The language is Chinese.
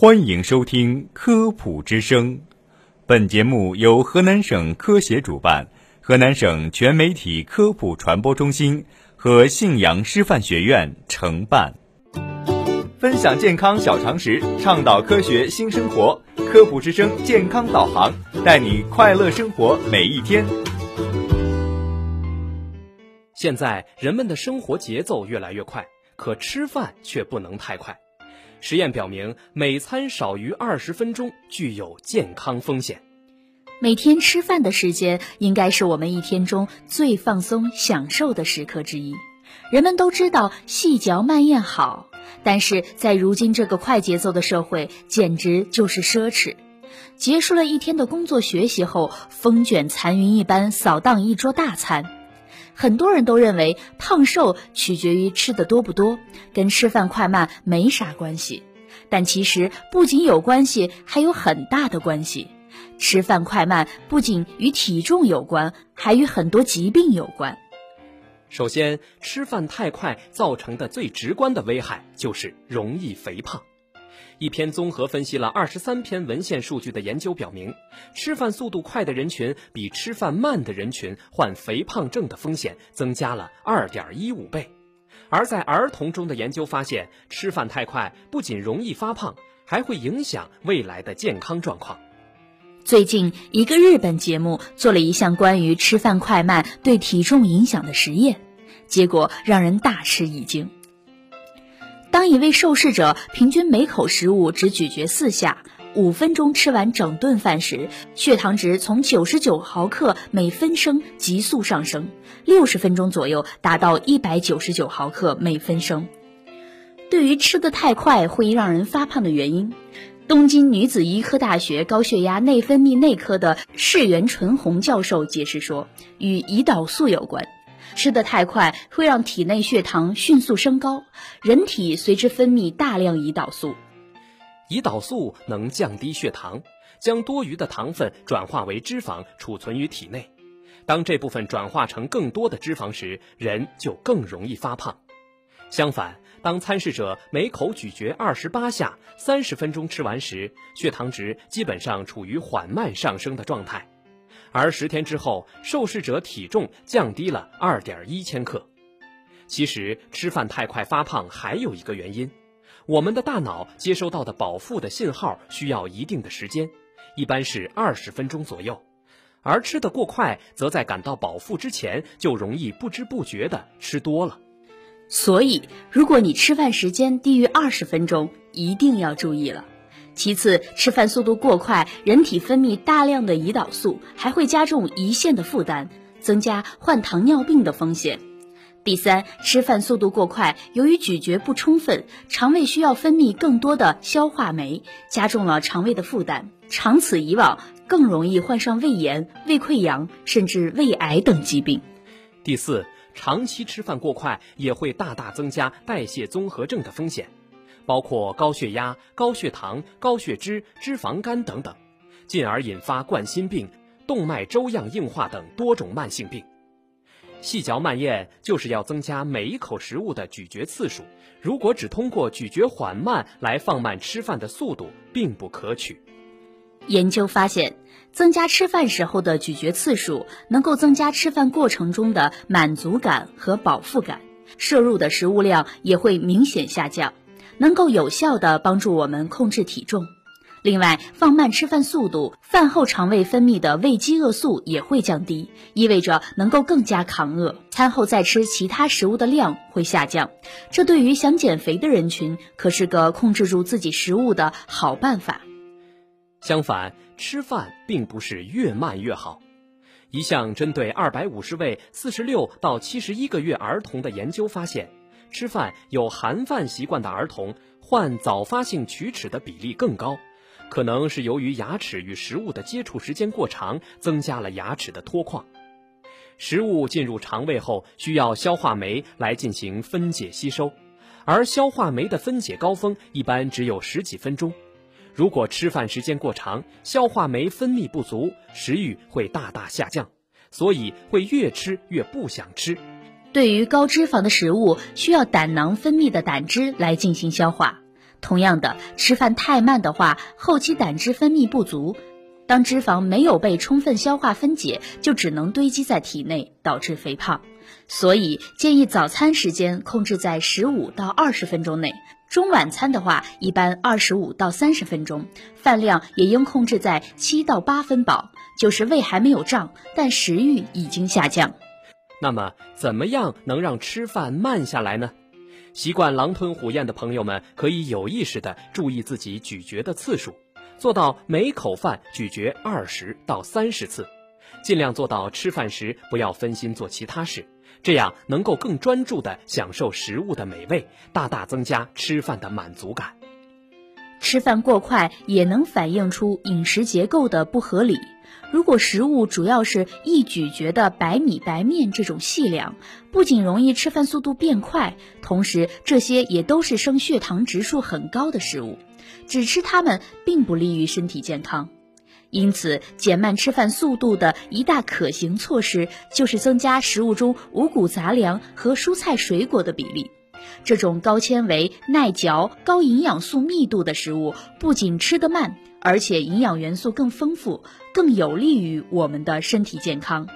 欢迎收听《科普之声》，本节目由河南省科协主办，河南省全媒体科普传播中心和信阳师范学院承办。分享健康小常识，倡导科学新生活，《科普之声》健康导航，带你快乐生活每一天。现在人们的生活节奏越来越快，可吃饭却不能太快。实验表明，每餐少于二十分钟具有健康风险。每天吃饭的时间应该是我们一天中最放松、享受的时刻之一。人们都知道细嚼慢咽好，但是在如今这个快节奏的社会，简直就是奢侈。结束了一天的工作学习后，风卷残云一般扫荡一桌大餐。很多人都认为胖瘦取决于吃的多不多，跟吃饭快慢没啥关系。但其实不仅有关系，还有很大的关系。吃饭快慢不仅与体重有关，还与很多疾病有关。首先，吃饭太快造成的最直观的危害就是容易肥胖。一篇综合分析了二十三篇文献数据的研究表明，吃饭速度快的人群比吃饭慢的人群患肥胖症的风险增加了二点一五倍。而在儿童中的研究发现，吃饭太快不仅容易发胖，还会影响未来的健康状况。最近，一个日本节目做了一项关于吃饭快慢对体重影响的实验，结果让人大吃一惊。当一位受试者平均每口食物只咀嚼四下，五分钟吃完整顿饭时，血糖值从九十九毫克每分升急速上升，六十分钟左右达到一百九十九毫克每分升。对于吃得太快会让人发胖的原因，东京女子医科大学高血压内分泌内科的世原纯红教授解释说，与胰岛素有关。吃得太快会让体内血糖迅速升高，人体随之分泌大量胰岛素。胰岛素能降低血糖，将多余的糖分转化为脂肪储存于体内。当这部分转化成更多的脂肪时，人就更容易发胖。相反，当参试者每口咀嚼二十八下，三十分钟吃完时，血糖值基本上处于缓慢上升的状态。而十天之后，受试者体重降低了二点一千克。其实吃饭太快发胖还有一个原因，我们的大脑接收到的饱腹的信号需要一定的时间，一般是二十分钟左右。而吃得过快，则在感到饱腹之前就容易不知不觉的吃多了。所以，如果你吃饭时间低于二十分钟，一定要注意了。其次，吃饭速度过快，人体分泌大量的胰岛素，还会加重胰腺的负担，增加患糖尿病的风险。第三，吃饭速度过快，由于咀嚼不充分，肠胃需要分泌更多的消化酶，加重了肠胃的负担，长此以往，更容易患上胃炎、胃溃疡，甚至胃癌等疾病。第四，长期吃饭过快，也会大大增加代谢综合症的风险。包括高血压、高血糖、高血脂、脂肪肝等等，进而引发冠心病、动脉粥样硬化等多种慢性病。细嚼慢咽就是要增加每一口食物的咀嚼次数，如果只通过咀嚼缓慢来放慢吃饭的速度，并不可取。研究发现，增加吃饭时候的咀嚼次数，能够增加吃饭过程中的满足感和饱腹感，摄入的食物量也会明显下降。能够有效地帮助我们控制体重。另外，放慢吃饭速度，饭后肠胃分泌的胃饥饿素也会降低，意味着能够更加抗饿。餐后再吃其他食物的量会下降，这对于想减肥的人群可是个控制住自己食物的好办法。相反，吃饭并不是越慢越好。一项针对二百五十位四十六到七十一个月儿童的研究发现。吃饭有含饭习惯的儿童患早发性龋齿的比例更高，可能是由于牙齿与食物的接触时间过长，增加了牙齿的脱矿。食物进入肠胃后，需要消化酶来进行分解吸收，而消化酶的分解高峰一般只有十几分钟。如果吃饭时间过长，消化酶分泌不足，食欲会大大下降，所以会越吃越不想吃。对于高脂肪的食物，需要胆囊分泌的胆汁来进行消化。同样的，吃饭太慢的话，后期胆汁分泌不足，当脂肪没有被充分消化分解，就只能堆积在体内，导致肥胖。所以建议早餐时间控制在十五到二十分钟内，中晚餐的话一般二十五到三十分钟，饭量也应控制在七到八分饱，就是胃还没有胀，但食欲已经下降。那么，怎么样能让吃饭慢下来呢？习惯狼吞虎咽的朋友们，可以有意识地注意自己咀嚼的次数，做到每口饭咀嚼二十到三十次，尽量做到吃饭时不要分心做其他事，这样能够更专注地享受食物的美味，大大增加吃饭的满足感。吃饭过快也能反映出饮食结构的不合理。如果食物主要是易咀嚼的白米白面这种细粮，不仅容易吃饭速度变快，同时这些也都是升血糖指数很高的食物，只吃它们并不利于身体健康。因此，减慢吃饭速度的一大可行措施就是增加食物中五谷杂粮和蔬菜水果的比例。这种高纤维、耐嚼、高营养素密度的食物，不仅吃得慢。而且营养元素更丰富，更有利于我们的身体健康。